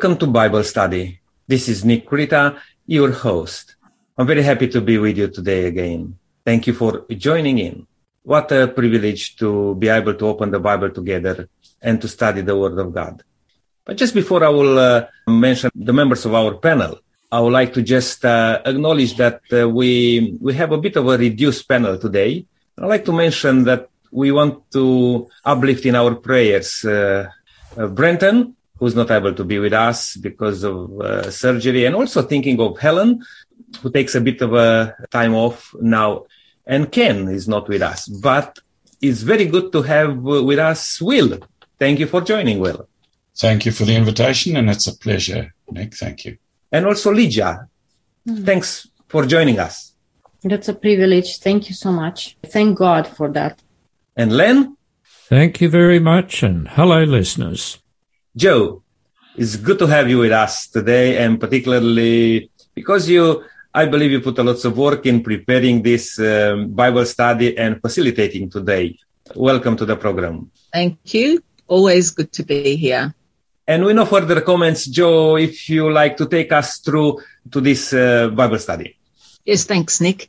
Welcome to Bible Study. This is Nick Krita, your host. I'm very happy to be with you today again. Thank you for joining in. What a privilege to be able to open the Bible together and to study the Word of God. But just before I will uh, mention the members of our panel, I would like to just uh, acknowledge that uh, we we have a bit of a reduced panel today. I'd like to mention that we want to uplift in our prayers uh, uh, Brenton, who's not able to be with us because of uh, surgery, and also thinking of Helen, who takes a bit of a time off now, and Ken is not with us, but it's very good to have with us Will. Thank you for joining, Will. Thank you for the invitation, and it's a pleasure, Nick. Thank you. And also Lydia. Mm. Thanks for joining us. That's a privilege. Thank you so much. Thank God for that. And Len? Thank you very much, and hello, listeners. Joe, it's good to have you with us today, and particularly because you, I believe you put a lot of work in preparing this um, Bible study and facilitating today. Welcome to the program. Thank you. Always good to be here. And we no further comments, Joe, if you like to take us through to this uh, Bible study. Yes, thanks, Nick.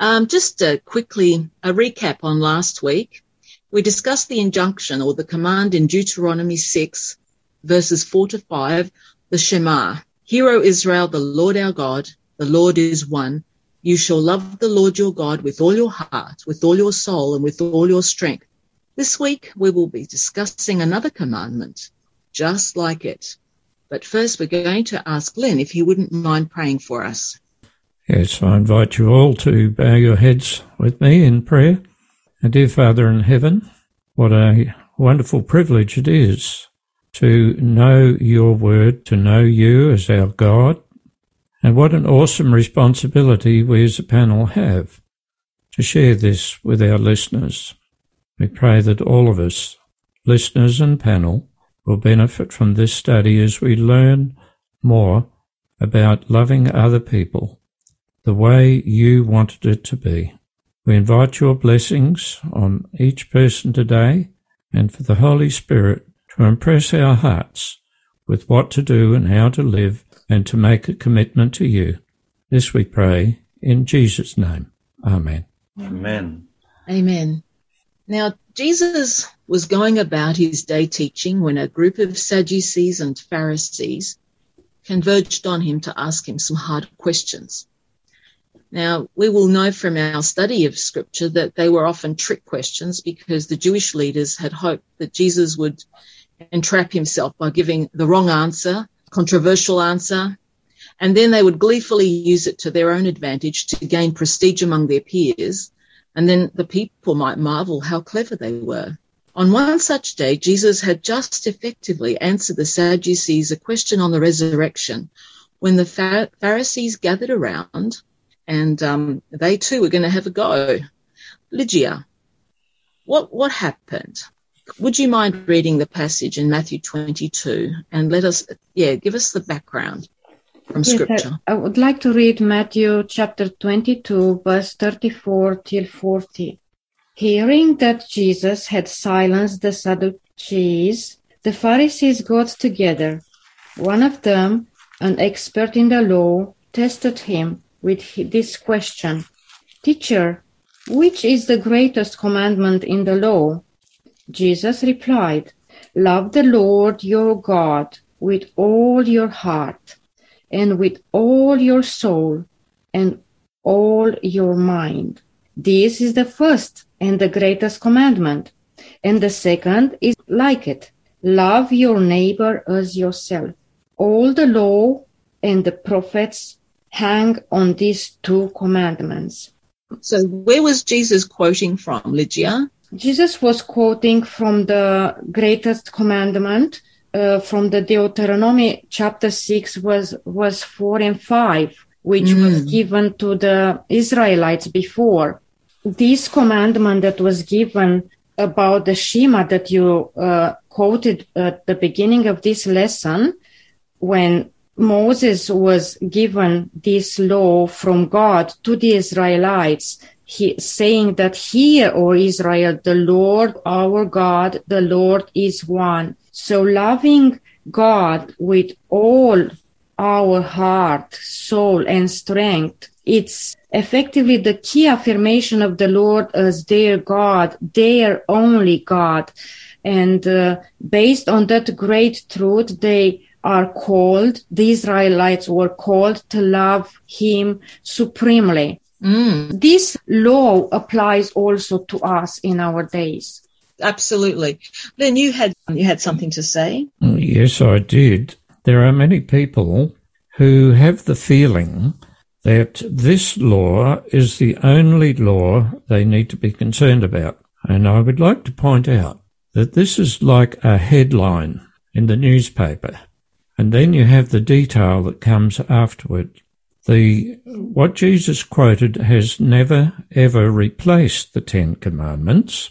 Um, just uh, quickly, a recap on last week. We discussed the injunction or the command in Deuteronomy 6 verses 4 to 5, the Shema. Hear, O Israel, the Lord our God, the Lord is one. You shall love the Lord your God with all your heart, with all your soul, and with all your strength. This week we will be discussing another commandment, just like it. But first we're going to ask Len if he wouldn't mind praying for us. Yes, I invite you all to bow your heads with me in prayer. And dear Father in heaven, what a wonderful privilege it is to know your word, to know you as our God. And what an awesome responsibility we as a panel have to share this with our listeners. We pray that all of us, listeners and panel, will benefit from this study as we learn more about loving other people the way you wanted it to be. We invite your blessings on each person today and for the Holy Spirit to impress our hearts with what to do and how to live and to make a commitment to you. This we pray in Jesus' name. Amen. Amen. Amen. Now, Jesus was going about his day teaching when a group of Sadducees and Pharisees converged on him to ask him some hard questions. Now, we will know from our study of scripture that they were often trick questions because the Jewish leaders had hoped that Jesus would entrap himself by giving the wrong answer, controversial answer, and then they would gleefully use it to their own advantage to gain prestige among their peers. And then the people might marvel how clever they were. On one such day, Jesus had just effectively answered the Sadducees a question on the resurrection when the Pharisees gathered around and um, they too were going to have a go. Lydia, what, what happened? Would you mind reading the passage in Matthew 22 and let us, yeah, give us the background from yes, scripture? I, I would like to read Matthew chapter 22, verse 34 till 40. Hearing that Jesus had silenced the Sadducees, the Pharisees got together. One of them, an expert in the law, tested him with this question Teacher, which is the greatest commandment in the law? Jesus replied, Love the Lord your God with all your heart and with all your soul and all your mind. This is the first and the greatest commandment. And the second is like it. Love your neighbor as yourself. All the law and the prophets hang on these two commandments. So where was Jesus quoting from, Lydia? Jesus was quoting from the greatest commandment uh, from the Deuteronomy chapter 6 was was 4 and 5 which mm. was given to the Israelites before this commandment that was given about the Shema that you uh, quoted at the beginning of this lesson when Moses was given this law from God to the Israelites he, saying that here, O Israel, the Lord our God, the Lord is one. So loving God with all our heart, soul, and strength. It's effectively the key affirmation of the Lord as their God, their only God. And uh, based on that great truth, they are called, the Israelites were called to love him supremely. Mm, This law applies also to us in our days. absolutely. Then you had you had something to say. Mm, Yes, I did. There are many people who have the feeling that this law is the only law they need to be concerned about. And I would like to point out that this is like a headline in the newspaper. And then you have the detail that comes afterward. The, what Jesus quoted has never ever replaced the Ten Commandments.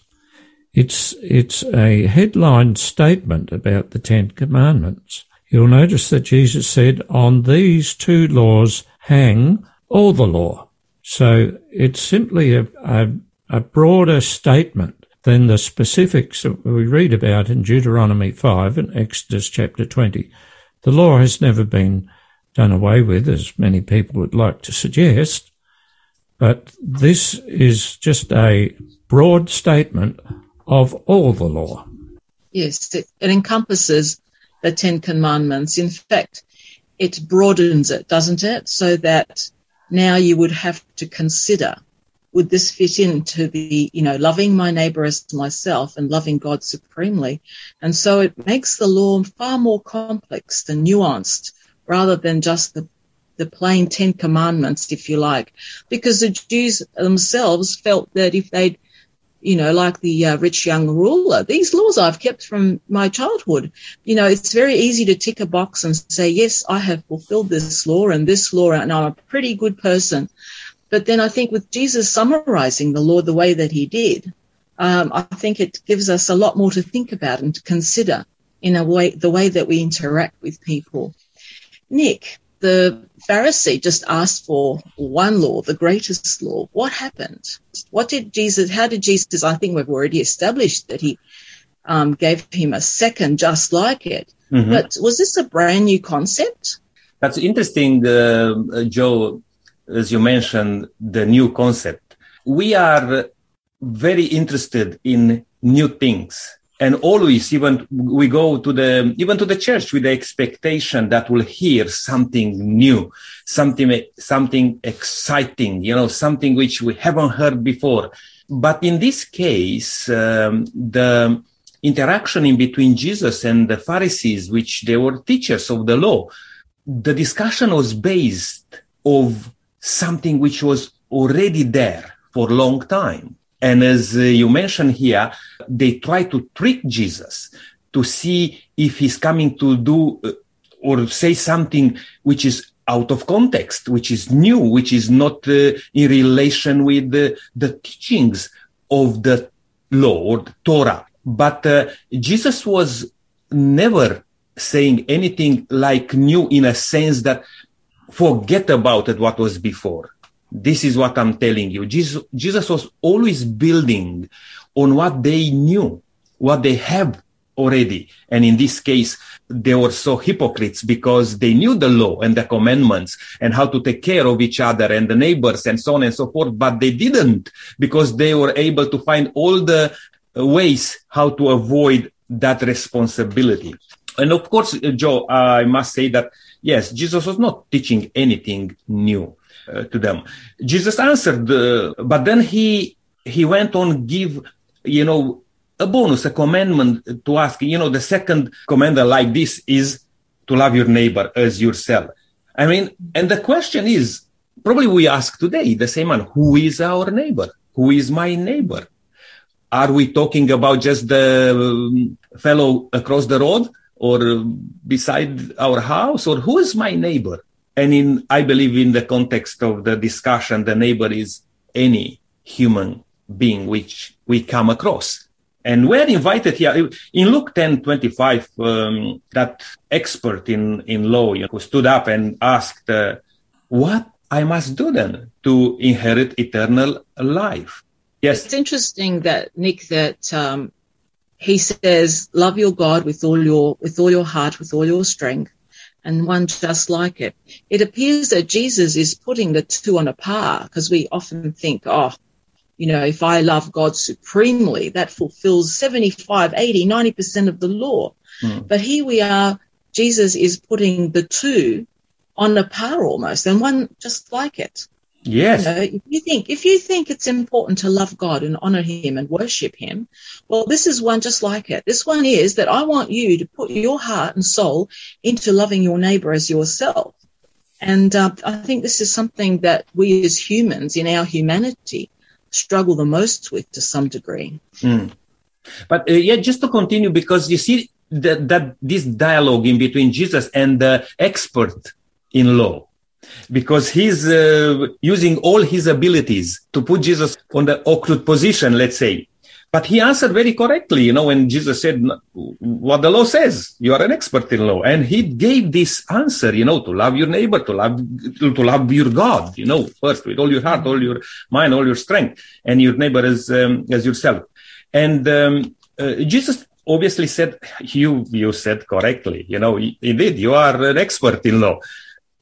It's, it's a headline statement about the Ten Commandments. You'll notice that Jesus said, on these two laws hang all the law. So it's simply a, a, a broader statement than the specifics that we read about in Deuteronomy 5 and Exodus chapter 20. The law has never been done away with, as many people would like to suggest, but this is just a broad statement of all the law. Yes, it, it encompasses the Ten Commandments. In fact, it broadens it, doesn't it? So that now you would have to consider would this fit into the, you know, loving my neighbor as myself and loving God supremely? And so it makes the law far more complex and nuanced rather than just the, the plain Ten Commandments, if you like, because the Jews themselves felt that if they'd you know, like the uh, rich young ruler. These laws I've kept from my childhood. You know, it's very easy to tick a box and say, yes, I have fulfilled this law and this law and I'm a pretty good person. But then I think with Jesus summarizing the law the way that he did, um, I think it gives us a lot more to think about and to consider in a way, the way that we interact with people. Nick, the Pharisee just asked for one law, the greatest law. What happened? What did Jesus, how did Jesus, I think we've already established that he um, gave him a second just like it. Mhm. But was this a brand new concept? That's interesting, uh, Joe, as you mentioned, the new concept. We are very interested in new things. And always, even we go to the, even to the church with the expectation that we'll hear something new, something, something exciting, you know, something which we haven't heard before. But in this case, um, the interaction in between Jesus and the Pharisees, which they were teachers of the law, the discussion was based of something which was already there for a long time. And as uh, you mentioned here, they try to trick Jesus to see if he's coming to do uh, or say something which is out of context, which is new, which is not uh, in relation with the, the teachings of the the Torah. But uh, Jesus was never saying anything like new in a sense that forget about it what was before. This is what I'm telling you. Jesus, Jesus was always building on what they knew, what they have already. And in this case, they were so hypocrites because they knew the law and the commandments and how to take care of each other and the neighbors and so on and so forth. But they didn't because they were able to find all the ways how to avoid that responsibility. And of course, Joe, I must say that yes, Jesus was not teaching anything new uh, to them. Jesus answered, uh, but then he he went on give you know a bonus, a commandment to ask. You know, the second commandment like this is to love your neighbor as yourself. I mean, and the question is probably we ask today the same one: Who is our neighbor? Who is my neighbor? Are we talking about just the um, fellow across the road? or beside our house or who is my neighbor and in i believe in the context of the discussion the neighbor is any human being which we come across. And we're invited here. In luke 10 25 um, that expert in in law you know, who stood up and asked uh, what i must do then to inherit eternal life? Yes. It's interesting that Nick that um, he says, love your God with all your, with all your heart, with all your strength, and one just like it. It appears that Jesus is putting the two on a par because we often think, oh, you know, if I love God supremely, that fulfills 75, 80, 90% of the law. Mm. But here we are, Jesus is putting the two on a par almost and one just like it. Yes. You know, if you think if you think it's important to love God and honor Him and worship Him, well, this is one just like it. This one is that I want you to put your heart and soul into loving your neighbor as yourself. And uh, I think this is something that we as humans in our humanity struggle the most with to some degree. Mm. But uh, yeah, just to continue, because you see that, that this dialogue in between Jesus and the expert in law because he's uh, using all his abilities to put Jesus on the awkward position, let's say. But he answered very correctly, you know, when Jesus said what the law says, you are an expert in law. And he gave this answer, you know, to love your neighbor, to love, to love your God, you know, first with all your heart, all your mind, all your strength, and your neighbor as, um, as yourself. And, um, uh, Jesus obviously said, you, you said correctly, you know, indeed, you are an expert in law.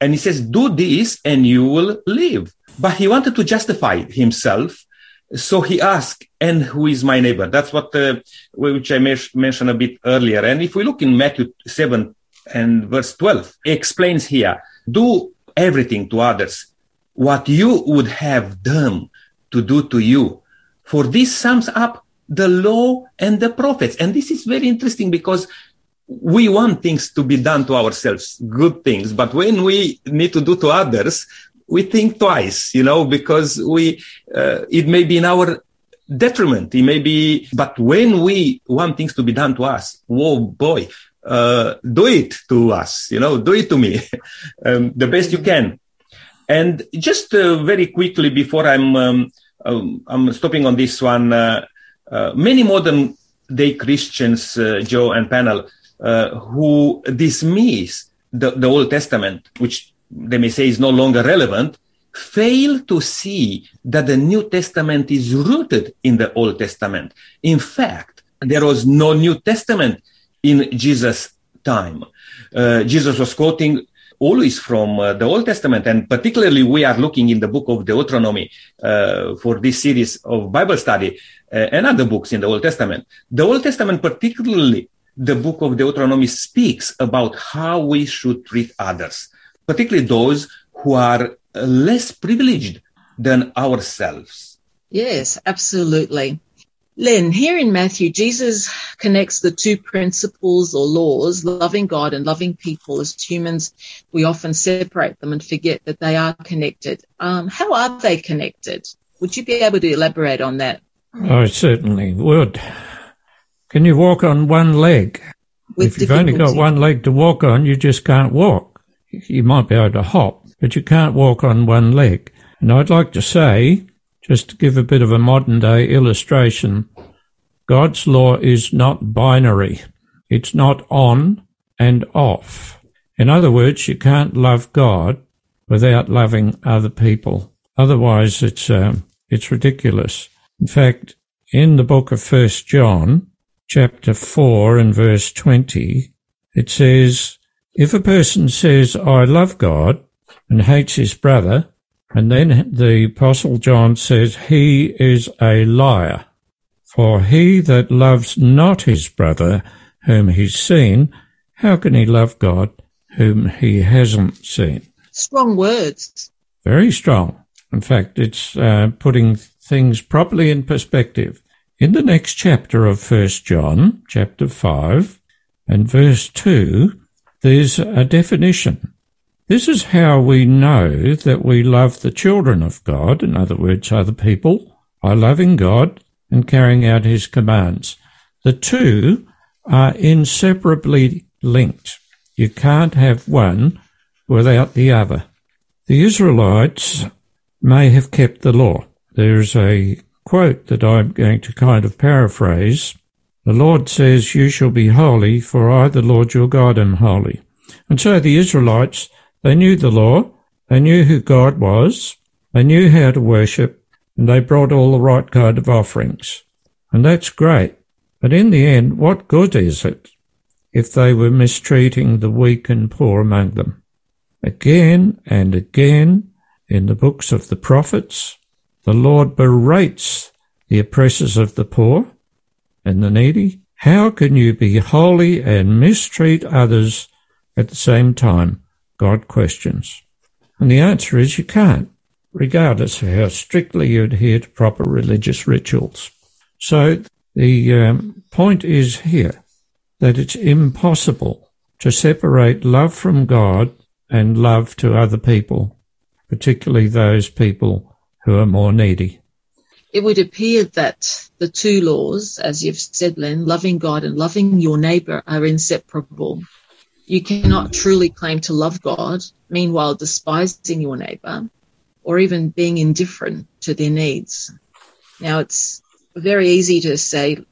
And he says, do this and you will live. But he wanted to justify himself. So he asked, and who is my neighbor? That's what, uh, which I mentioned a bit earlier. And if we look in Matthew 7 and verse 12, he explains here, do everything to others what you would have them to do to you. For this sums up the law and the prophets. And this is very interesting because we want things to be done to ourselves, good things. But when we need to do to others, we think twice, you know, because we, uh, it may be in our detriment. It may be, but when we want things to be done to us, whoa, boy, uh, do it to us, you know, do it to me, um, the best you can. And just uh, very quickly before I'm, um, um, I'm stopping on this one, uh, uh, many modern day Christians, uh, Joe and panel, uh, who dismiss the, the Old Testament, which they may say is no longer relevant, fail to see that the New Testament is rooted in the Old Testament. In fact, there was no New Testament in Jesus' time. Uh, Jesus was quoting always from uh, the Old Testament, and particularly we are looking in the book of Deuteronomy uh, for this series of Bible study uh, and other books in the Old Testament. The Old Testament particularly the book of Deuteronomy speaks about how we should treat others, particularly those who are less privileged than ourselves. Yes, absolutely. Len, here in Matthew, Jesus connects the two principles or laws, loving God and loving people. As humans, we often separate them and forget that they are connected. Um, how are they connected? Would you be able to elaborate on that? I certainly would. Can you walk on one leg? With if you've only got one leg to walk on, you just can't walk. You might be able to hop, but you can't walk on one leg. And I'd like to say, just to give a bit of a modern day illustration, God's law is not binary. It's not on and off. In other words, you can't love God without loving other people. Otherwise, it's um, it's ridiculous. In fact, in the book of First John, chapter 4 and verse 20, it says, If a person says, I love God, and hates his brother, and then the Apostle John says, He is a liar. For he that loves not his brother whom he's seen, how can he love God whom he hasn't seen? Strong words. Very strong. In fact, it's uh, putting things properly in perspective. In the next chapter of First John, chapter 5, and verse 2, there's a definition. This is how we know that we love the children of God, in other words, other people, by loving God and carrying out his commands. The two are inseparably linked. You can't have one without the other. The Israelites may have kept the law. There's a quote that I'm going to kind of paraphrase. The Lord says, You shall be holy, for I, the Lord your God, am holy. And so the Israelites, they knew the law, they knew who God was, they knew how to worship, and they brought all the right kind of offerings. And that's great. But in the end, what good is it if they were mistreating the weak and poor among them? Again and again in the books of the prophets, the Lord berates the oppressors of the poor and the needy. How can you be holy and mistreat others at the same time? God questions. And the answer is you can't, regardless of how strictly you adhere to proper religious rituals. So the um, point is here that it's impossible to separate love from God and love to other people, particularly those people who are more needy. It would appear that the two laws, as you've said, Len, loving God and loving your neighbor are inseparable. You cannot truly claim to love God, meanwhile despising your neighbor or even being indifferent to their needs. Now it's very easy to say,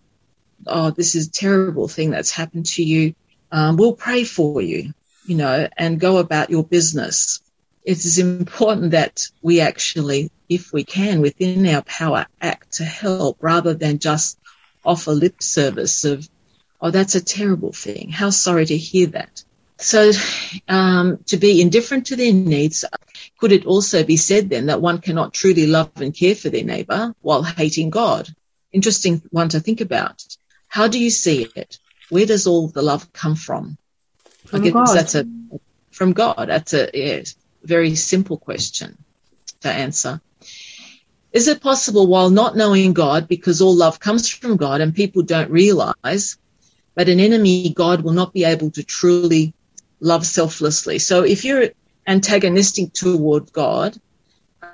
Oh, this is a terrible thing that's happened to you. Um, we'll pray for you, you know, and go about your business. It is important that we actually, if we can, within our power, act to help rather than just offer lip service of, oh, that's a terrible thing. How sorry to hear that. So, um, to be indifferent to their needs, could it also be said then that one cannot truly love and care for their neighbor while hating God? Interesting one to think about. How do you see it? Where does all the love come from? From I guess God. that's a from God. That's a very simple question to answer. Is it possible while not knowing God, because all love comes from God and people don't realize, but an enemy God will not be able to truly love selflessly. So if you're antagonistic toward God,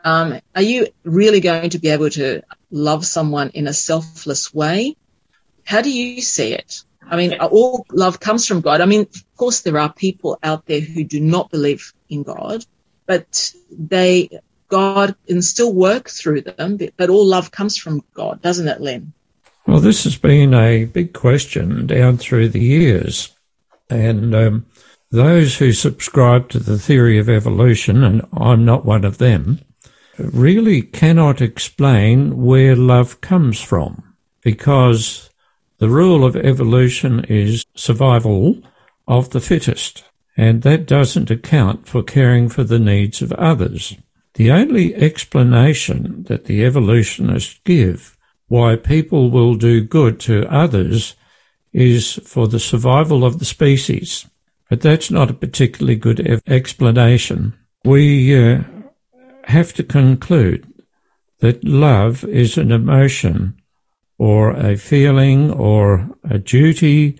um, are you really going to be able to love someone in a selfless way? How do you see it? I mean, all love comes from God. I mean, of course, there are people out there who do not believe in God, but they, God can still work through them, but, all love comes from God, doesn't it, Len? Well, this has been a big question down through the years. And um, those who subscribe to the theory of evolution, and I'm not one of them, really cannot explain where love comes from because the rule of evolution is survival of the fittest, and that doesn't account for caring for the needs of others. The only explanation that the evolutionists give why people will do good to others is for the survival of the species. But that's not a particularly good ev- explanation. We uh, have to conclude that love is an emotion or a feeling or a duty.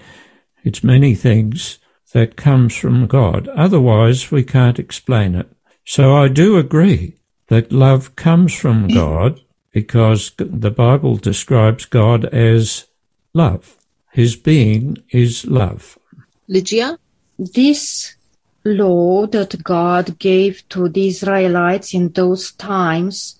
It's many things that comes from God. Otherwise, we can't explain it. So I do agree that love comes from God because the Bible describes God as love. His being is love. Lygia? This law that God gave to the Israelites in those times,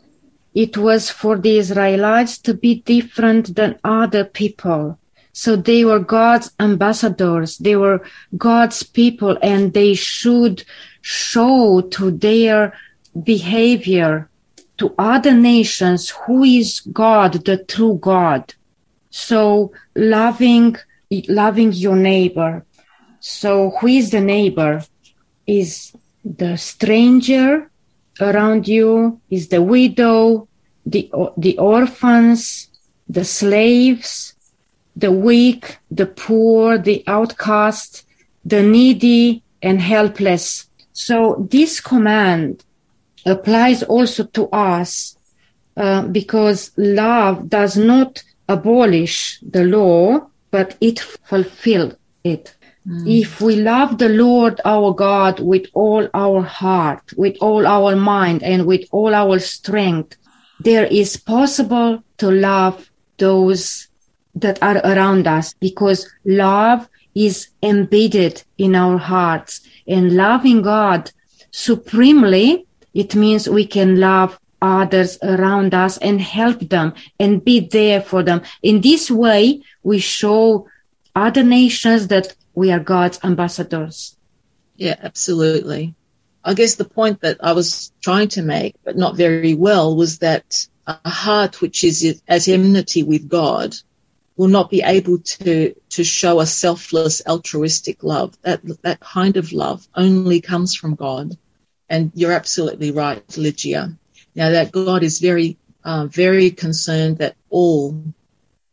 it was for the Israelites to be different than other people. So they were God's ambassadors. They were God's people and they should show to their behavior to other nations who is God, the true God. So loving, loving your neighbor. So who is the neighbor? Is the stranger around you? Is the widow, the, the orphans, the slaves, the weak, the poor, the outcast, the needy and helpless. So this command applies also to us uh, because love does not abolish the law, but it fulfills it. If we love the Lord our God with all our heart, with all our mind, and with all our strength, there is possible to love those that are around us because love is embedded in our hearts and loving God supremely, it means we can love others around us and help them and be there for them. In this way, we show other nations that we are God's ambassadors. Yeah, absolutely. I guess the point that I was trying to make, but not very well, was that a heart which is at enmity with God will not be able to to show a selfless altruistic love. That that kind of love only comes from god. And you're absolutely right lygia. Now that god is very uh, very concerned that all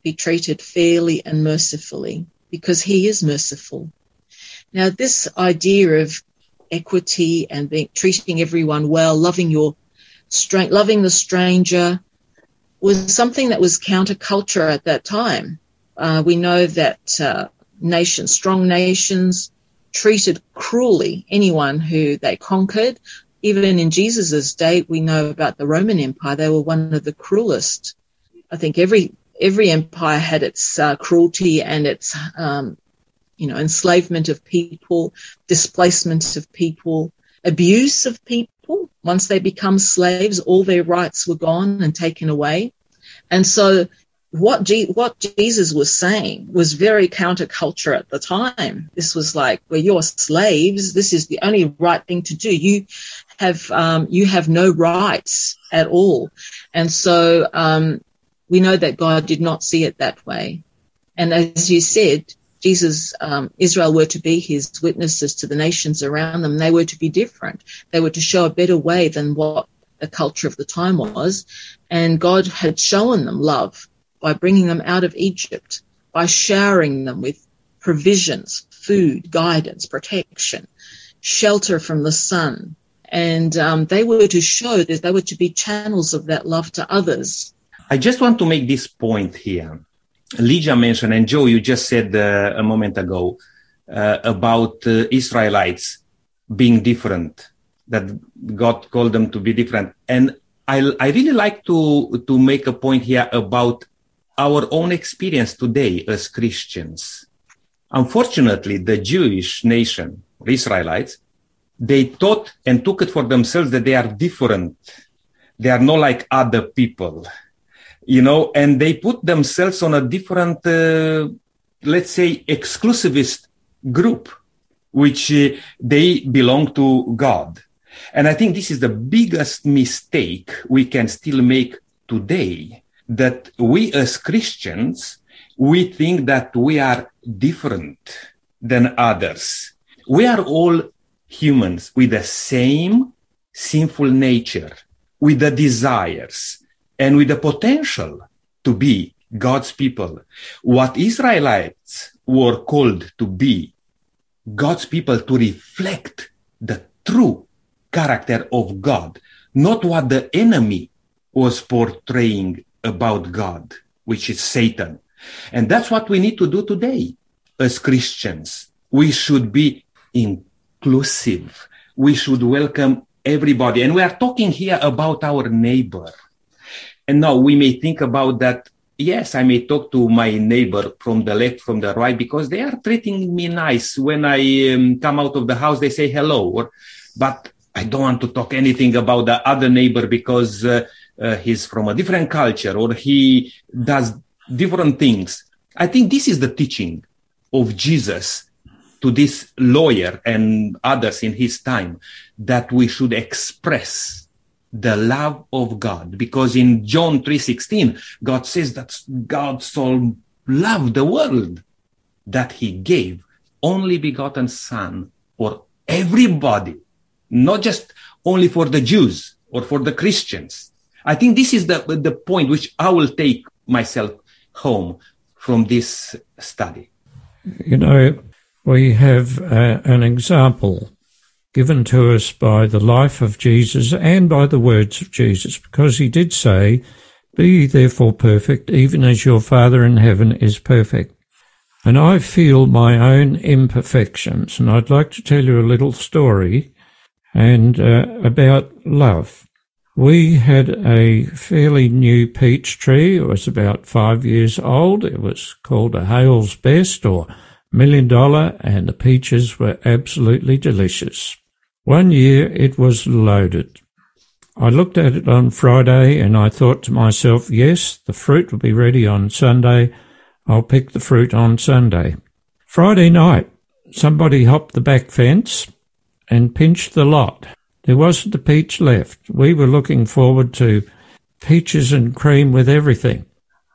be treated fairly and mercifully because he is merciful. Now this idea of equity and being, treating everyone well loving your strength loving the stranger was something that was counterculture at that time. Uh, we know that uh, nations, strong nations, treated cruelly anyone who they conquered. Even in Jesus' day, we know about the Roman Empire. They were one of the cruelest. I think every every empire had its uh, cruelty and its um, you know enslavement of people, displacement of people, abuse of people. Once they become slaves, all their rights were gone and taken away. And so what, G- what Jesus was saying was very counterculture at the time. This was like, well, you're slaves. This is the only right thing to do. You have, um, you have no rights at all. And so, um, we know that God did not see it that way. And as you said, Jesus, um, Israel were to be his witnesses to the nations around them. They were to be different. They were to show a better way than what the culture of the time was. And God had shown them love by bringing them out of Egypt, by showering them with provisions, food, guidance, protection, shelter from the sun. And um, they were to show that they were to be channels of that love to others. I just want to make this point here. Lygia mentioned, and Joe, you just said uh, a moment ago uh, about uh, Israelites being different, that God called them to be different. And I, I really like to, to make a point here about our own experience today as Christians. Unfortunately, the Jewish nation, Israelites, they thought and took it for themselves that they are different. They are not like other people you know, and they put themselves on a different, uh, let's say, exclusivist group, which uh, they belong to God. And I think this is the biggest mistake we can still make today that we as Christians, we think that we are different than others. We are all humans with the same sinful nature, with the desires, and with the potential to be God's people. What Israelites were called to be God's people to reflect the true character of God, not what the enemy was portraying about God, which is Satan. And that's what we need to do today as Christians. We should be inclusive. We should welcome everybody. And we are talking here about our neighbor. And now we may think about that. Yes, I may talk to my neighbor from the left, from the right, because they are treating me nice. When I um, come out of the house, they say hello. Or, but I don't want to talk anything about the other neighbor because uh, uh, he's from a different culture or he does different things. I think this is the teaching of Jesus to this lawyer and others in his time that we should express the love of God. Because in John 3.16, God says that God so loved the world that he gave only begotten son for everybody, not just only for the Jews or for the Christians. I think this is the, the point which I will take myself home from this study. You know, we have uh, an example given to us by the life of Jesus and by the words of Jesus, because he did say, Be therefore perfect, even as your Father in heaven is perfect. And I feel my own imperfections, and I'd like to tell you a little story and uh, about love. We had a fairly new peach tree. It was about five years old. It was called a Hale's Best or Million Dollar, and the peaches were absolutely delicious. One year it was loaded. I looked at it on Friday and I thought to myself, yes, the fruit will be ready on Sunday. I'll pick the fruit on Sunday. Friday night, somebody hopped the back fence and pinched the lot. There wasn't a peach left. We were looking forward to peaches and cream with everything.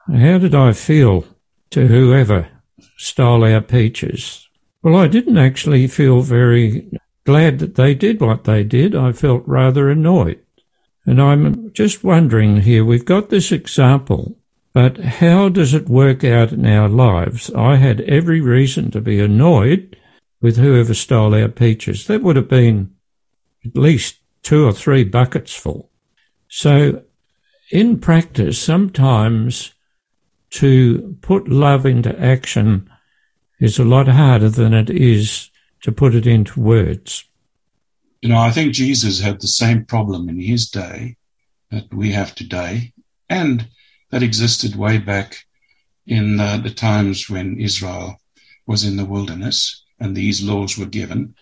How did I feel? to whoever stole our peaches. Well, I didn't actually feel very glad that they did what they did. I felt rather annoyed. And I'm just wondering here, we've got this example, but how does it work out in our lives? I had every reason to be annoyed with whoever stole our peaches. That would have been at least two or three buckets full. So in practice, sometimes to put love into action is a lot harder than it is to put it into words. You know, I think Jesus had the same problem in his day that we have today, and that existed way back in uh, the times when Israel was in the wilderness and these laws were given.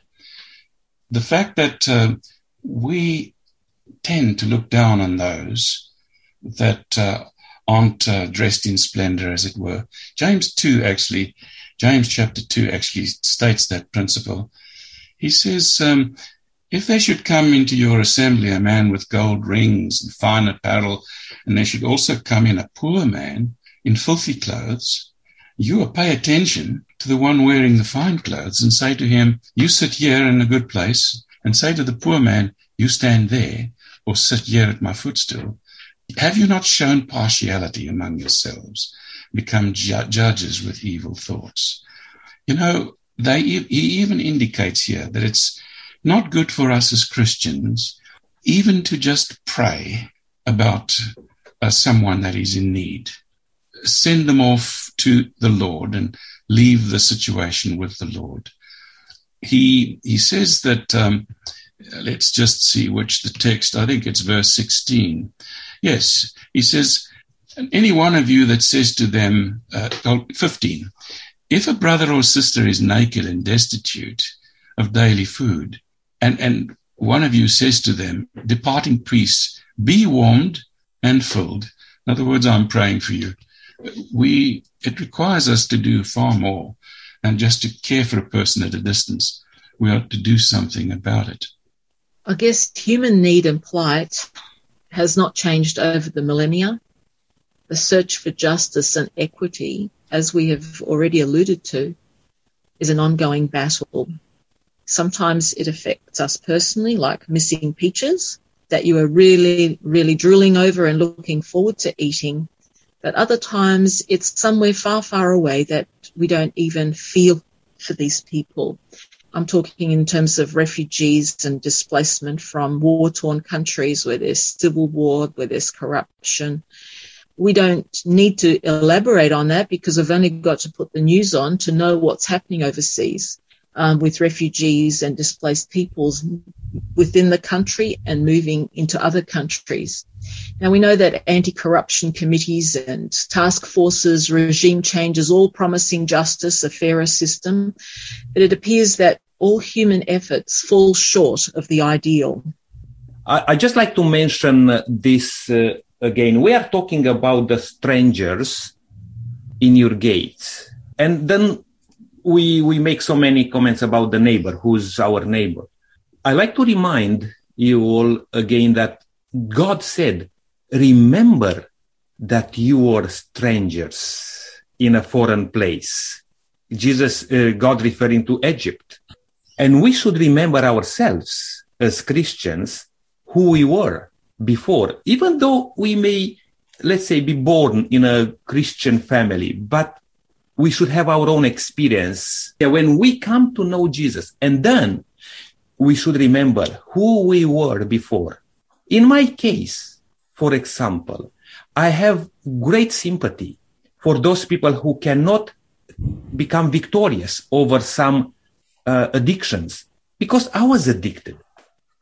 The fact that uh, we tend to look down on those that uh, aren't uh, dressed in splendor, as it were. James 2 actually, James chapter 2 actually states that principle. He says, um, if there should come into your assembly a man with gold rings and fine apparel, and there should also come in a poor man in filthy clothes, you will pay attention to the one wearing the fine clothes and say to him, You sit here in a good place, and say to the poor man, You stand there, or sit here at my footstool. Have you not shown partiality among yourselves, become ju- judges with evil thoughts? You know, they, he even indicates here that it's not good for us as Christians even to just pray about uh, someone that is in need. Send them off to the Lord and leave the situation with the Lord. He he says that um, let's just see which the text. I think it's verse sixteen. Yes, he says, any one of you that says to them, uh, 15, if a brother or sister is naked and destitute of daily food, and, and one of you says to them, departing priests, be warmed and filled. In other words, I'm praying for you. We, it requires us to do far more than just to care for a person at a distance. We ought to do something about it. I guess human need and plight has not changed over the millennia. The search for justice and equity, as we have already alluded to, is an ongoing battle. Sometimes it affects us personally, like missing peaches that you are really, really drooling over and looking forward to eating. But other times it's somewhere far, far away that we don't even feel for these people. I'm talking in terms of refugees and displacement from war torn countries where there's civil war, where there's corruption. We don't need to elaborate on that because I've only got to put the news on to know what's happening overseas um, with refugees and displaced peoples within the country and moving into other countries. Now we know that anti-corruption committees and task forces, regime changes, all promising justice, a fairer system, but it appears that all human efforts fall short of the ideal. I, I just like to mention this uh, again. We are talking about the strangers in your gates. And then we, we make so many comments about the neighbor, who's our neighbor. I like to remind you all again that God said, remember that you are strangers in a foreign place. Jesus, uh, God referring to Egypt. And we should remember ourselves as Christians who we were before, even though we may, let's say, be born in a Christian family, but we should have our own experience. When we come to know Jesus, and then we should remember who we were before. In my case, for example, I have great sympathy for those people who cannot become victorious over some uh, addictions because I was addicted.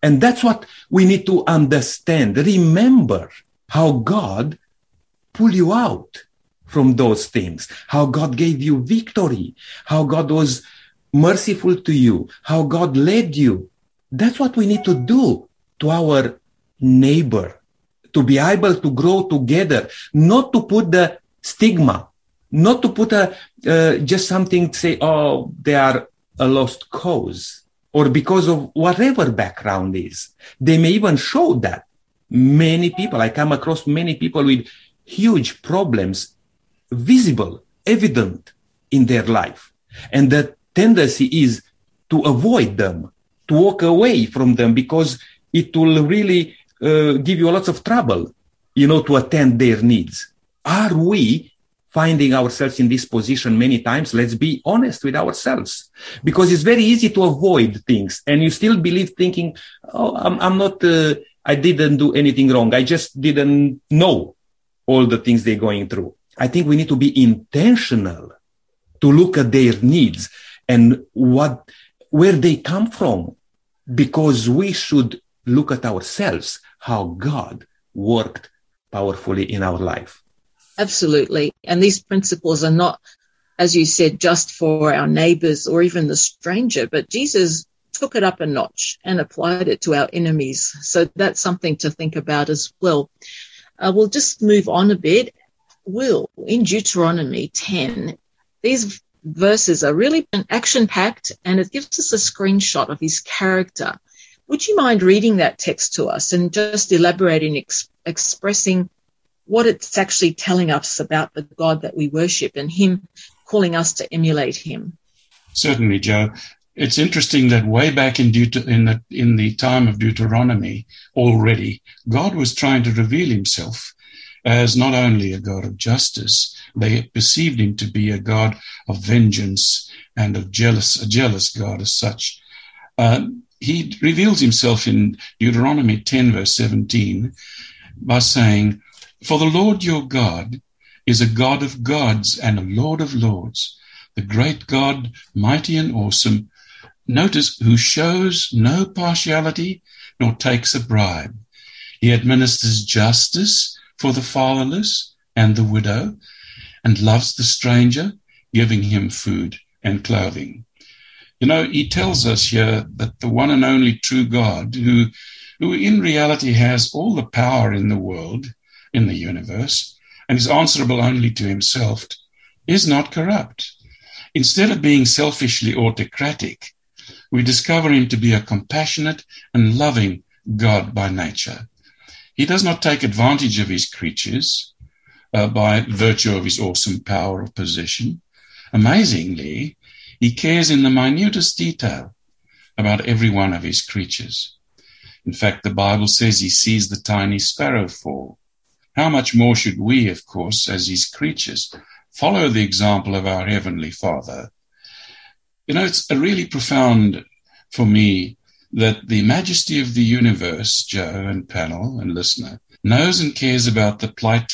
And that's what we need to understand. Remember how God pulled you out from those things, how God gave you victory, how God was merciful to you, how God led you. That's what we need to do to our neighbor, to be able to grow together, not to put the stigma, not to put a, uh, just something to say, oh, they are a lost cause or because of whatever background is. They may even show that many people, I come across many people with huge problems visible evident in their life. And the tendency is to avoid them, to walk away from them because it will really uh, give you lots of trouble, you know, to attend their needs. Are we finding ourselves in this position many times? Let's be honest with ourselves because it's very easy to avoid things and you still believe thinking, Oh, I'm, I'm not, uh, I didn't do anything wrong. I just didn't know all the things they're going through. I think we need to be intentional to look at their needs and what, where they come from, because we should look at ourselves, how God worked powerfully in our life. Absolutely. And these principles are not, as you said, just for our neighbors or even the stranger, but Jesus took it up a notch and applied it to our enemies. So that's something to think about as well. Uh, we'll just move on a bit. Will, in Deuteronomy 10, these verses are really action packed and it gives us a screenshot of his character. Would you mind reading that text to us and just elaborating, ex- expressing what it's actually telling us about the God that we worship and him calling us to emulate him? Certainly, Joe. It's interesting that way back in, Deut- in, the, in the time of Deuteronomy already, God was trying to reveal himself as not only a God of justice, they perceived him to be a God of vengeance and of jealous, a jealous God as such. Uh, he reveals himself in Deuteronomy 10 verse 17 by saying, For the Lord your God is a God of gods and a Lord of lords, the great God, mighty and awesome. Notice who shows no partiality nor takes a bribe. He administers justice for the fatherless and the widow and loves the stranger, giving him food and clothing. You know, he tells us here that the one and only true God, who, who in reality has all the power in the world, in the universe, and is answerable only to himself, is not corrupt. Instead of being selfishly autocratic, we discover him to be a compassionate and loving God by nature. He does not take advantage of his creatures uh, by virtue of his awesome power of possession. Amazingly, he cares in the minutest detail about every one of his creatures. In fact, the Bible says he sees the tiny sparrow fall. How much more should we, of course, as his creatures, follow the example of our Heavenly Father? You know, it's a really profound for me that the majesty of the universe, Joe and panel and listener, knows and cares about the plight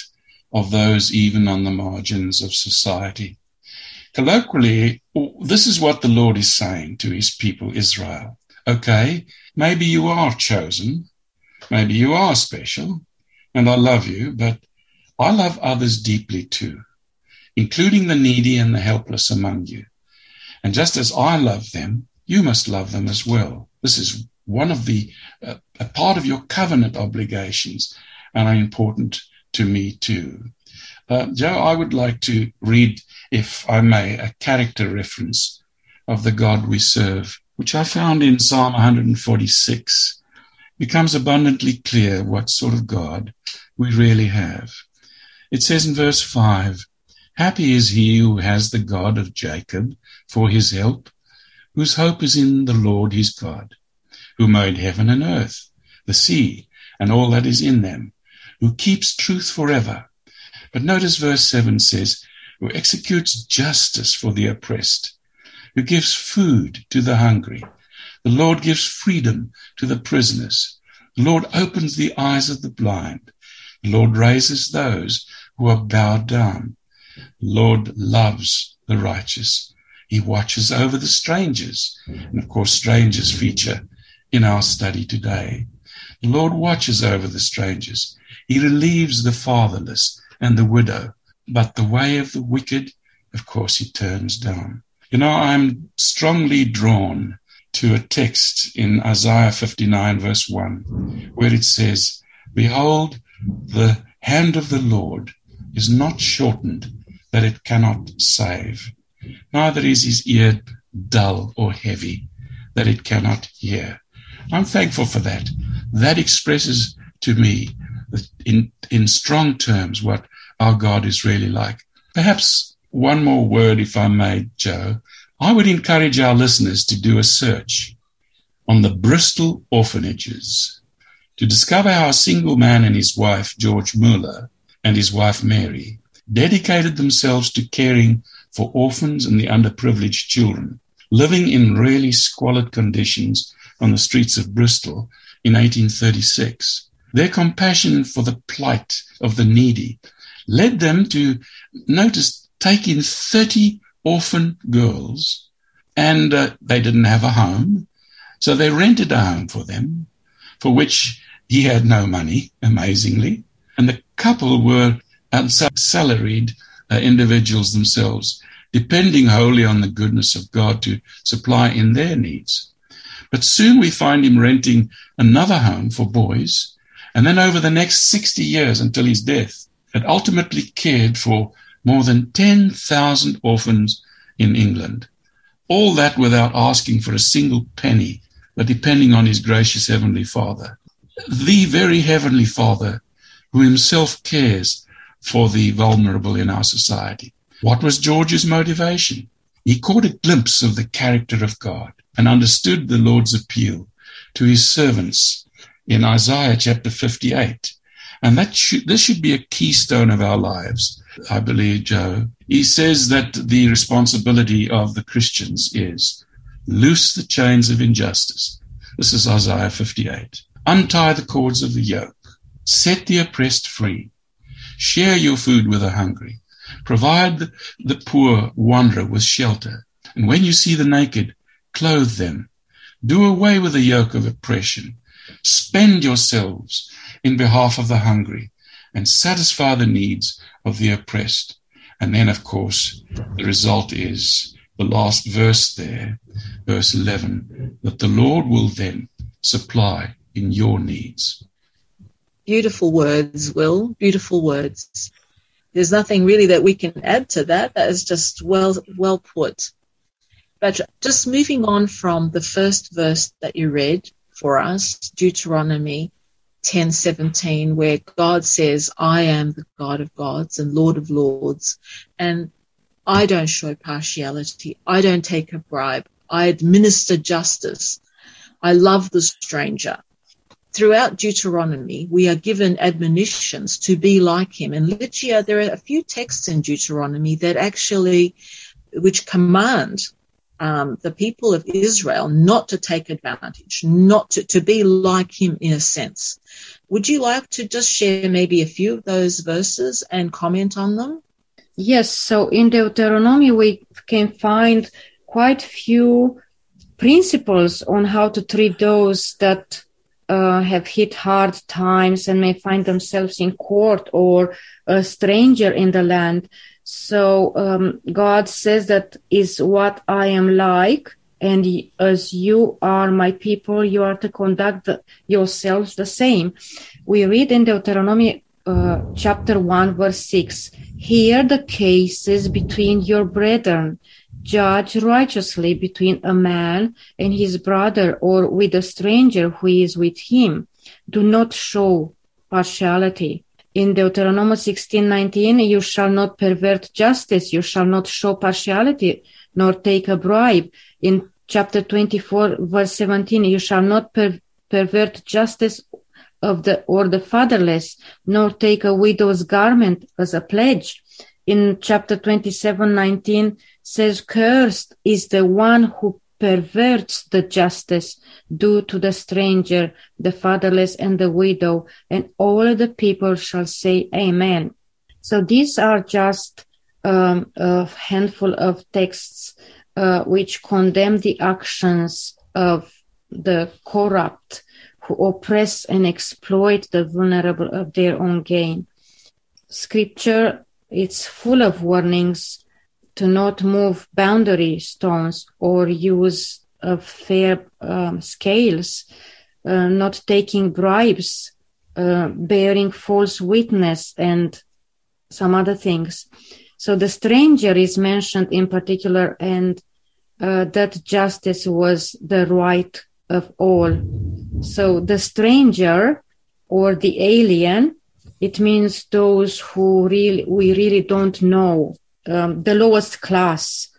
of those even on the margins of society. Colloquially, this is what the Lord is saying to his people, Israel. Okay, maybe you are chosen, maybe you are special, and I love you, but I love others deeply too, including the needy and the helpless among you. And just as I love them, you must love them as well. This is one of the, uh, a part of your covenant obligations and are important to me too. Uh, Joe, I would like to read, if I may, a character reference of the God we serve, which I found in Psalm 146. Becomes abundantly clear what sort of God we really have. It says in verse 5 Happy is he who has the God of Jacob for his help, whose hope is in the Lord his God, who made heaven and earth, the sea, and all that is in them, who keeps truth forever but notice verse 7 says, who executes justice for the oppressed, who gives food to the hungry. The Lord gives freedom to the prisoners. The Lord opens the eyes of the blind. The Lord raises those who are bowed down. The Lord loves the righteous. He watches over the strangers. And of course, strangers feature in our study today. The Lord watches over the strangers. He relieves the fatherless and the widow. But the way of the wicked, of course, he turns down. You know, I'm strongly drawn to a text in Isaiah 59, verse 1, where it says, Behold, the hand of the Lord is not shortened that it cannot save, neither is his ear dull or heavy that it cannot hear. I'm thankful for that. That expresses to me in, in strong terms what our God is really like. Perhaps one more word, if I may, Joe. I would encourage our listeners to do a search on the Bristol orphanages to discover how a single man and his wife, George Muller, and his wife, Mary, dedicated themselves to caring for orphans and the underprivileged children living in really squalid conditions on the streets of Bristol in 1836. Their compassion for the plight of the needy led them to notice take in 30 orphan girls and uh, they didn't have a home. So they rented a home for them, for which he had no money, amazingly. And the couple were unsalaried uh, individuals themselves, depending wholly on the goodness of God to supply in their needs. But soon we find him renting another home for boys. And then over the next 60 years until his death, had ultimately cared for more than 10,000 orphans in England. All that without asking for a single penny, but depending on his gracious Heavenly Father. The very Heavenly Father who himself cares for the vulnerable in our society. What was George's motivation? He caught a glimpse of the character of God and understood the Lord's appeal to his servants in Isaiah chapter 58. And that should, this should be a keystone of our lives, I believe, Joe. He says that the responsibility of the Christians is loose the chains of injustice. This is Isaiah 58. Untie the cords of the yoke. Set the oppressed free. Share your food with the hungry. Provide the, poor wanderer with shelter. And when you see the naked, clothe them. Do away with the yoke of oppression. Spend yourselves in behalf of the hungry and satisfy the needs of the oppressed. And then, of course, the result is the last verse there, verse 11, that the Lord will then supply in your needs. Beautiful words, Will. Beautiful words. There's nothing really that we can add to that. That is just well, well put. But just moving on from the first verse that you read for us, Deuteronomy 10:17 where God says, "I am the God of gods and Lord of lords, and I don't show partiality. I don't take a bribe. I administer justice. I love the stranger." Throughout Deuteronomy, we are given admonitions to be like him. And Licia, there are a few texts in Deuteronomy that actually, which command um, the people of Israel not to take advantage, not to, to be like him in a sense. Would you like to just share maybe a few of those verses and comment on them? Yes. So in Deuteronomy, we can find quite few principles on how to treat those that uh, have hit hard times and may find themselves in court or a stranger in the land. So um, God says that is what I am like, and as you are my people, you are to conduct the, yourselves the same. We read in Deuteronomy uh, chapter 1, verse 6 Hear the cases between your brethren, judge righteously between a man and his brother or with a stranger who is with him. Do not show partiality in Deuteronomy 16:19, you shall not pervert justice, you shall not show partiality, nor take a bribe. In chapter 24, verse 17, you shall not per- pervert justice of the or the fatherless, nor take a widow's garment as a pledge. In chapter 27, 19 says, cursed is the one who perverts the justice due to the stranger, the fatherless, and the widow, and all the people shall say, Amen. So these are just um, a handful of texts uh, which condemn the actions of the corrupt who oppress and exploit the vulnerable of their own gain. Scripture, it's full of warnings to not move boundary stones or use fair um, scales, uh, not taking bribes, uh, bearing false witness, and some other things. So the stranger is mentioned in particular, and uh, that justice was the right of all. So the stranger or the alien, it means those who really we really don't know um, the lowest class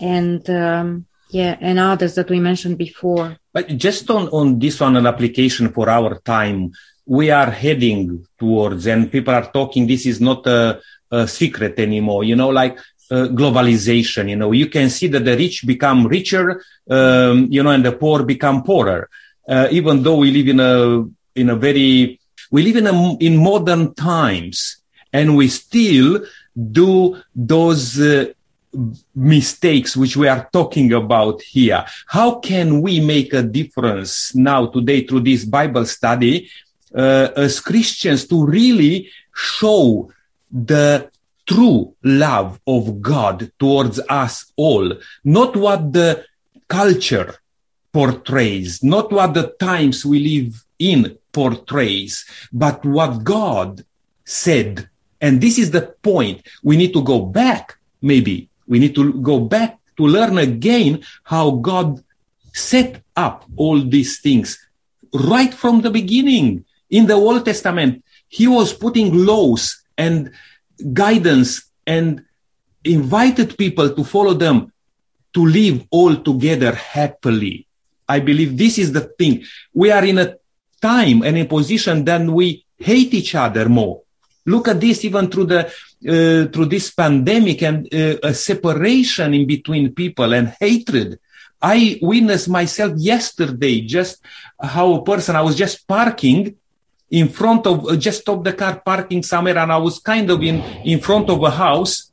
and um, yeah and others that we mentioned before But just on, on this one, an application for our time, we are heading towards, and people are talking, this is not a, a secret anymore, you know, like uh, globalization, you know, you can see that the rich become richer, um, you know, and the poor become poorer. Uh, even though we live in a, in a very, we live in a, in modern times and we still do those uh, mistakes which we are talking about here. How can we make a difference now today through this Bible study uh, as Christians to really show the true love of God towards us all, not what the culture portrays, not what the times we live in portrays, but what God said. And this is the point. We need to go back, maybe. We need to go back to learn again how God set up all these things right from the beginning. In the Old Testament, He was putting laws and guidance and invited people to follow them to live all together happily. I believe this is the thing. We are in a time and a position that we hate each other more. Look at this even through the uh, through this pandemic and uh, a separation in between people and hatred. I witnessed myself yesterday just how a person I was just parking in front of uh, just stopped the car parking somewhere and I was kind of in in front of a house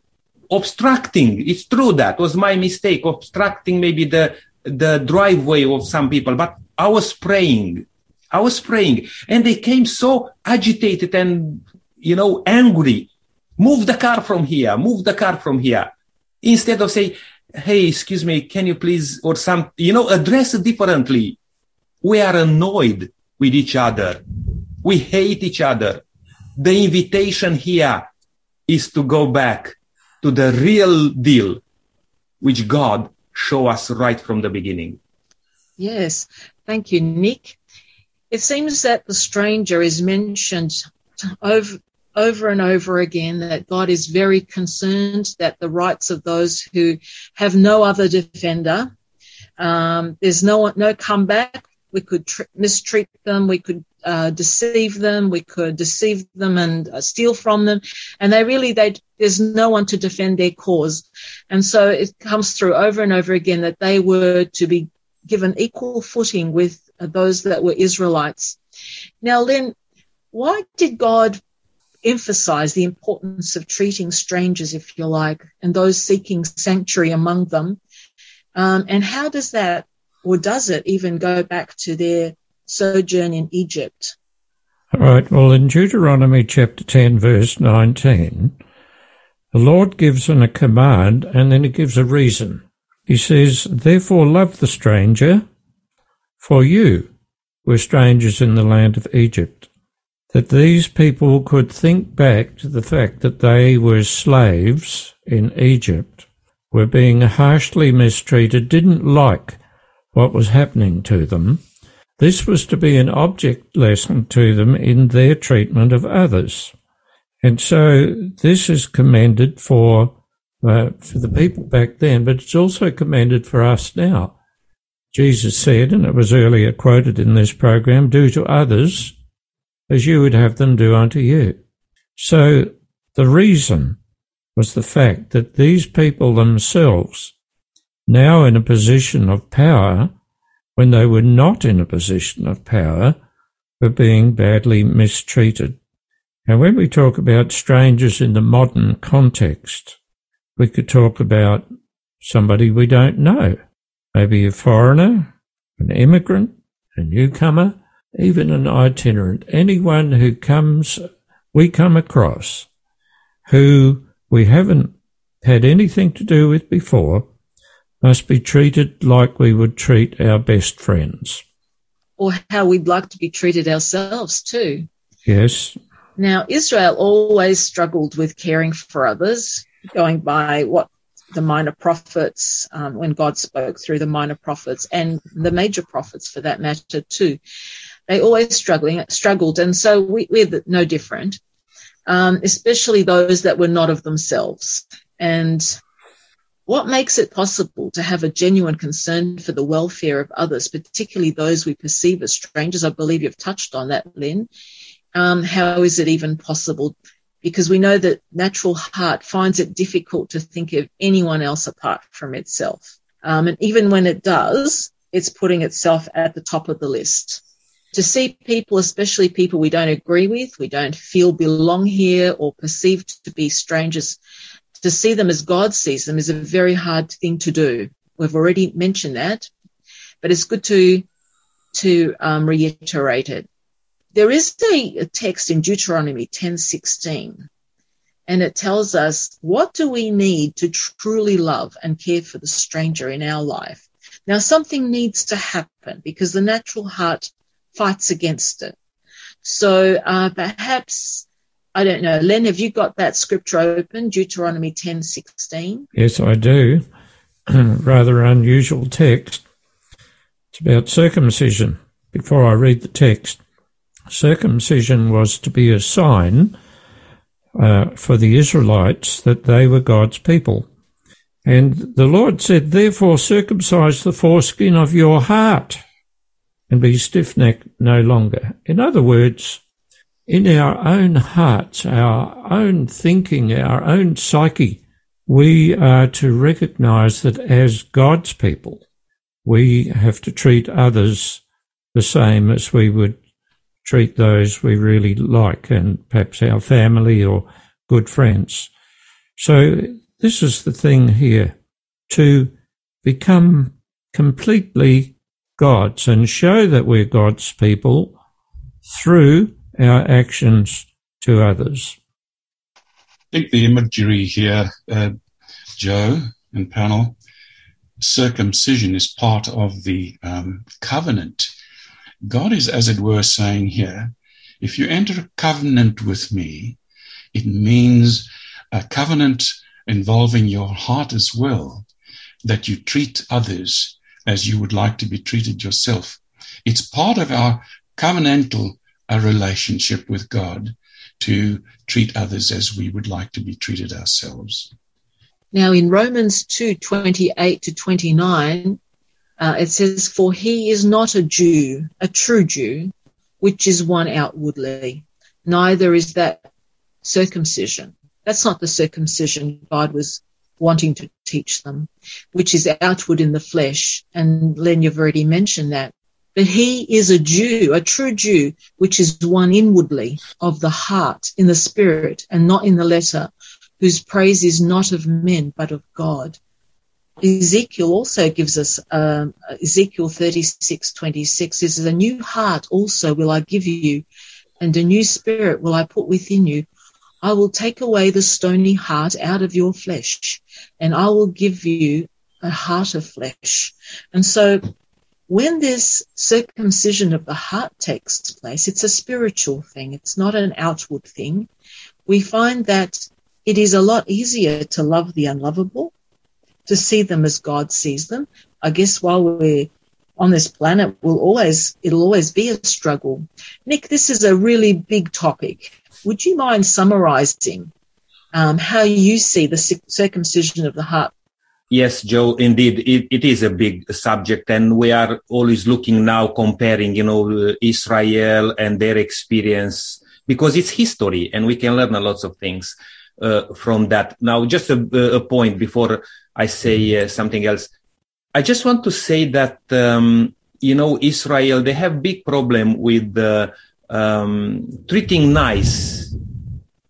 obstructing. It's true that was my mistake obstructing maybe the the driveway of some people, but I was praying. I was praying and they came so agitated and you know, angry. Move the car from here. Move the car from here. Instead of say, Hey, excuse me, can you please, or some, you know, address it differently. We are annoyed with each other. We hate each other. The invitation here is to go back to the real deal, which God show us right from the beginning. Yes. Thank you, Nick. It seems that the stranger is mentioned over, over and over again that God is very concerned that the rights of those who have no other defender, um, there's no no comeback. We could tr- mistreat them. We could uh, deceive them. We could deceive them and uh, steal from them. And they really, they, there's no one to defend their cause. And so it comes through over and over again that they were to be given equal footing with uh, those that were Israelites. Now, Lynn, why did God emphasize the importance of treating strangers, if you like, and those seeking sanctuary among them? Um, and how does that, or does it even go back to their sojourn in Egypt? All right. Well, in Deuteronomy chapter 10, verse 19, the Lord gives an, a command and then he gives a reason. He says, Therefore love the stranger, for you were strangers in the land of Egypt that these people could think back to the fact that they were slaves in Egypt, were being harshly mistreated, didn't like what was happening to them. This was to be an object lesson to them in their treatment of others. And so this is commended for uh, for the people back then, but it's also commended for us now. Jesus said, and it was earlier quoted in this program, do to others as you would have them do unto you. So the reason was the fact that these people themselves, now in a position of power, when they were not in a position of power, were being badly mistreated. And when we talk about strangers in the modern context, we could talk about somebody we don't know, maybe a foreigner, an immigrant, a newcomer, even an itinerant, anyone who comes, we come across, who we haven't had anything to do with before, must be treated like we would treat our best friends. Or how we'd like to be treated ourselves too. Yes. Now, Israel always struggled with caring for others, going by what the minor prophets, um, when God spoke through the minor prophets and the major prophets for that matter too. They always struggling, struggled. And so we, we're no different, um, especially those that were not of themselves. And what makes it possible to have a genuine concern for the welfare of others, particularly those we perceive as strangers? I believe you've touched on that, Lynn. Um, how is it even possible? Because we know that natural heart finds it difficult to think of anyone else apart from itself. Um, and even when it does, it's putting itself at the top of the list. To see people, especially people we don't agree with, we don't feel belong here or perceived to be strangers, to see them as God sees them is a very hard thing to do. We've already mentioned that, but it's good to to um, reiterate it. There is a, text in Deuteronomy 10:16, and it tells us what do we need to truly love and care for the stranger in our life. Now, something needs to happen because the natural heart fights against it. So uh, perhaps I don't know. Len, have you got that scripture open, Deuteronomy ten sixteen? Yes, I do. Rather unusual text. It's about circumcision. Before I read the text, circumcision was to be a sign uh, for the Israelites that they were God's people. And the Lord said, Therefore circumcise the foreskin of your heart and be stiff necked no longer. In other words, in our own hearts, our own thinking, our own psyche, we are to recognize that as God's people, we have to treat others the same as we would treat those we really like and perhaps our family or good friends. So this is the thing here to become completely God's and show that we're God's people through our actions to others. I think the imagery here, uh, Joe and panel, circumcision is part of the um, covenant. God is, as it were, saying here, if you enter a covenant with me, it means a covenant involving your heart as well, that you treat others as you would like to be treated yourself. It's part of our covenantal a relationship with God to treat others as we would like to be treated ourselves. Now, in Romans 2 28 to 29, uh, it says, For he is not a Jew, a true Jew, which is one outwardly, neither is that circumcision. That's not the circumcision God was wanting to teach them, which is outward in the flesh. And Len, you've already mentioned that. But he is a Jew, a true Jew, which is one inwardly of the heart, in the spirit, and not in the letter, whose praise is not of men, but of God. Ezekiel also gives us, um, Ezekiel 36, 26 is a new heart also will I give you, and a new spirit will I put within you. I will take away the stony heart out of your flesh, and I will give you a heart of flesh. And so when this circumcision of the heart takes place, it's a spiritual thing. It's not an outward thing. We find that it is a lot easier to love the unlovable, to see them as God sees them. I guess while we're on this planet, we'll always, it'll always be a struggle. Nick, this is a really big topic. Would you mind summarizing um, how you see the circumcision of the heart Yes, Joe, indeed, it, it is a big subject and we are always looking now comparing, you know, Israel and their experience because it's history and we can learn a lot of things uh, from that. Now, just a, a point before I say uh, something else. I just want to say that, um, you know, Israel, they have big problem with uh, um, treating nice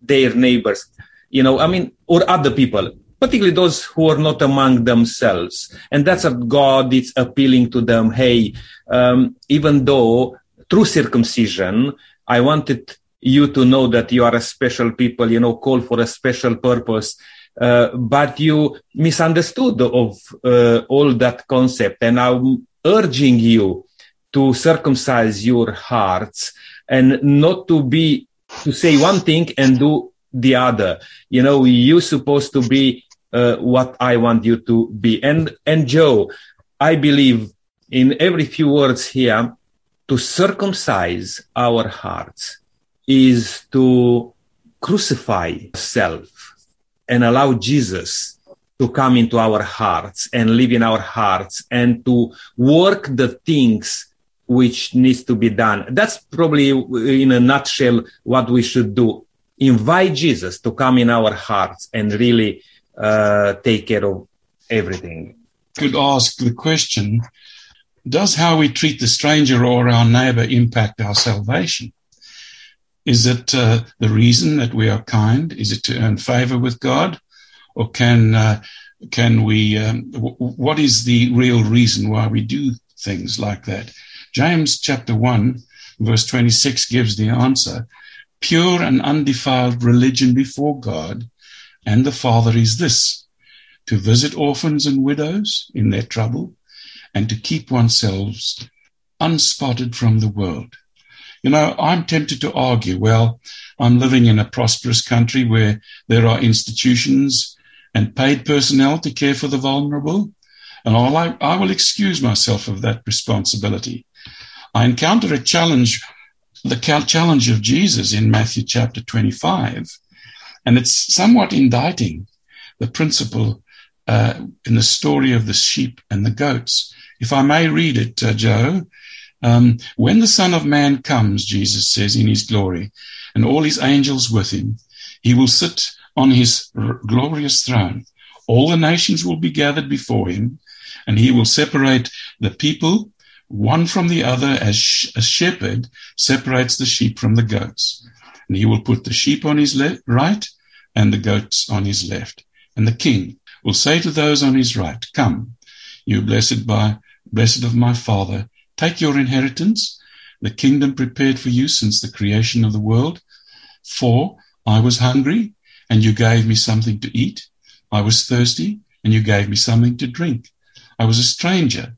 their neighbors, you know, I mean, or other people particularly those who are not among themselves. And that's what God is appealing to them. Hey, um, even though through circumcision, I wanted you to know that you are a special people, you know, called for a special purpose. Uh, but you misunderstood of uh, all that concept. And I'm urging you to circumcise your hearts and not to be, to say one thing and do the other. You know, you're supposed to be uh, what I want you to be. And, and Joe, I believe in every few words here, to circumcise our hearts is to crucify self and allow Jesus to come into our hearts and live in our hearts and to work the things which needs to be done. That's probably in a nutshell what we should do. Invite Jesus to come in our hearts and really uh, take care of everything. Could ask the question Does how we treat the stranger or our neighbor impact our salvation? Is it uh, the reason that we are kind? Is it to earn favor with God? Or can, uh, can we, um, w- what is the real reason why we do things like that? James chapter 1, verse 26 gives the answer. Pure and undefiled religion before God and the Father is this to visit orphans and widows in their trouble and to keep oneself unspotted from the world. You know, I'm tempted to argue, well, I'm living in a prosperous country where there are institutions and paid personnel to care for the vulnerable, and I'll, I will excuse myself of that responsibility. I encounter a challenge, the challenge of Jesus in Matthew chapter 25, and it's somewhat indicting the principle uh, in the story of the sheep and the goats. If I may read it, uh, Joe, um, when the Son of Man comes, Jesus says, in his glory, and all his angels with him, he will sit on his r- glorious throne. All the nations will be gathered before him, and he will separate the people one from the other as sh- a shepherd separates the sheep from the goats. And he will put the sheep on his le- right and the goats on his left. And the king will say to those on his right, Come, you blessed by, blessed of my father, Take your inheritance, the kingdom prepared for you since the creation of the world. For I was hungry, and you gave me something to eat. I was thirsty, and you gave me something to drink. I was a stranger,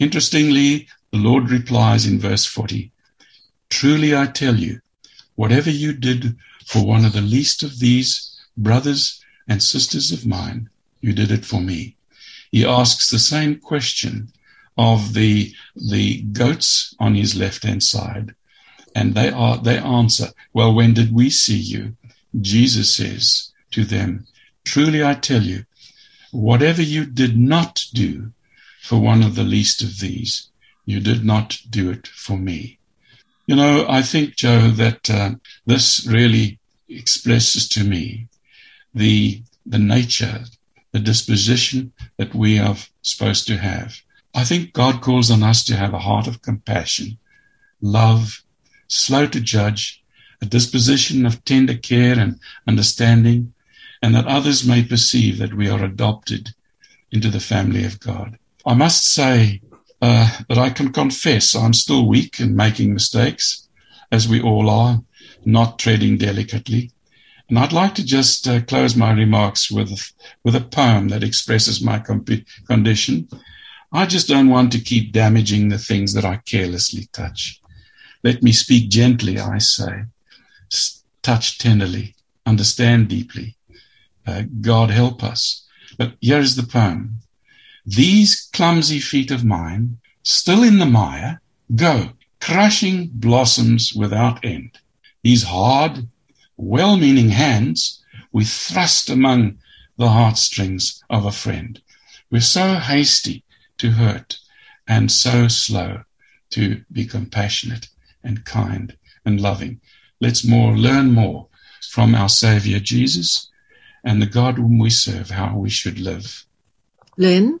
Interestingly, the Lord replies in verse 40 Truly I tell you, whatever you did for one of the least of these brothers and sisters of mine, you did it for me. He asks the same question of the the goats on his left hand side and they are they answer well when did we see you jesus says to them truly i tell you whatever you did not do for one of the least of these. You did not do it for me. You know i think joe that uh, this really expresses to me the the nature the disposition that we are supposed to have. I think God calls on us to have a heart of compassion, love, slow to judge, a disposition of tender care and understanding, and that others may perceive that we are adopted into the family of God. I must say uh, that I can confess I'm still weak and making mistakes, as we all are, not treading delicately. And I'd like to just uh, close my remarks with, with a poem that expresses my comp- condition I just don't want to keep damaging the things that I carelessly touch. Let me speak gently, I say. Touch tenderly, understand deeply. Uh, God help us. But here is the poem. These clumsy feet of mine, still in the mire, go, crushing blossoms without end. These hard, well meaning hands we thrust among the heartstrings of a friend. We're so hasty to hurt and so slow to be compassionate and kind and loving. Let's more learn more from our Savior Jesus and the God whom we serve, how we should live. Len?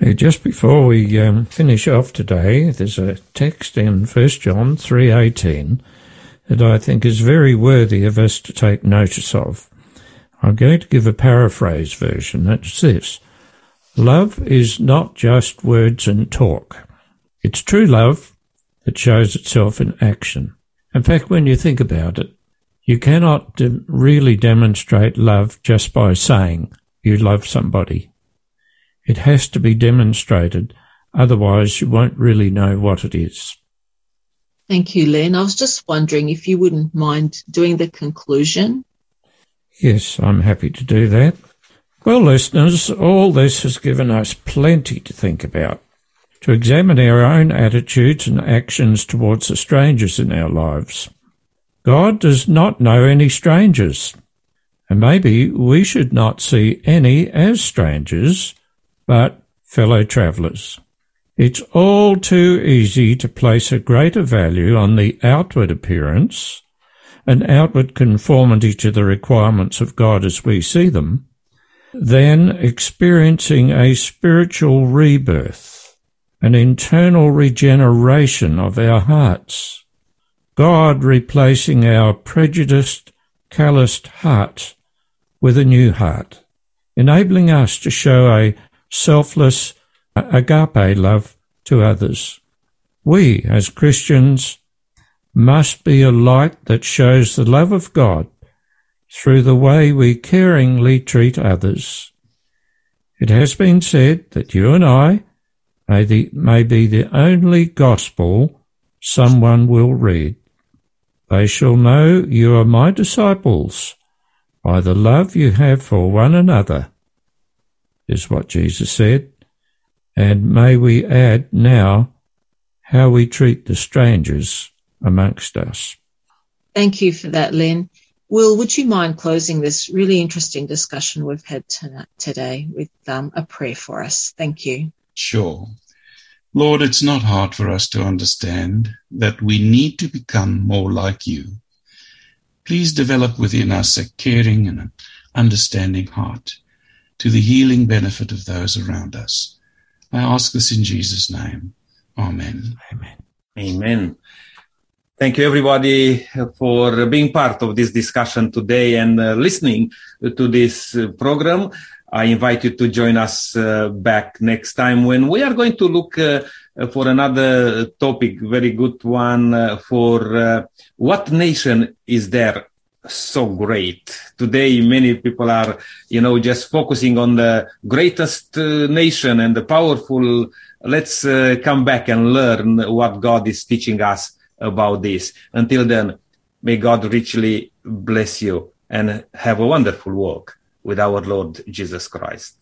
Just before we um, finish off today, there's a text in 1 John 3.18 that I think is very worthy of us to take notice of. I'm going to give a paraphrase version. That's this. Love is not just words and talk. It's true love that shows itself in action. In fact, when you think about it, you cannot really demonstrate love just by saying, you love somebody. It has to be demonstrated, otherwise, you won't really know what it is. Thank you, Len. I was just wondering if you wouldn't mind doing the conclusion. Yes, I'm happy to do that. Well, listeners, all this has given us plenty to think about, to examine our own attitudes and actions towards the strangers in our lives. God does not know any strangers, and maybe we should not see any as strangers, but fellow travellers. It's all too easy to place a greater value on the outward appearance and outward conformity to the requirements of God as we see them than experiencing a spiritual rebirth, an internal regeneration of our hearts. God replacing our prejudiced, calloused heart with a new heart, enabling us to show a selfless, uh, agape love to others. We, as Christians, must be a light that shows the love of God through the way we caringly treat others. It has been said that you and I may, the, may be the only gospel someone will read. They shall know you are my disciples by the love you have for one another, is what Jesus said. And may we add now how we treat the strangers amongst us. Thank you for that, Len. Will, would you mind closing this really interesting discussion we've had today with um, a prayer for us? Thank you. Sure. Lord, it's not hard for us to understand that we need to become more like you. Please develop within us a caring and an understanding heart to the healing benefit of those around us. I ask this in Jesus' name. Amen. Amen. Amen. Thank you, everybody, for being part of this discussion today and uh, listening to this uh, program. I invite you to join us uh, back next time when we are going to look uh, for another topic, very good one uh, for uh, what nation is there so great. Today, many people are, you know, just focusing on the greatest uh, nation and the powerful. Let's uh, come back and learn what God is teaching us about this. Until then, may God richly bless you and have a wonderful walk with our Lord Jesus Christ.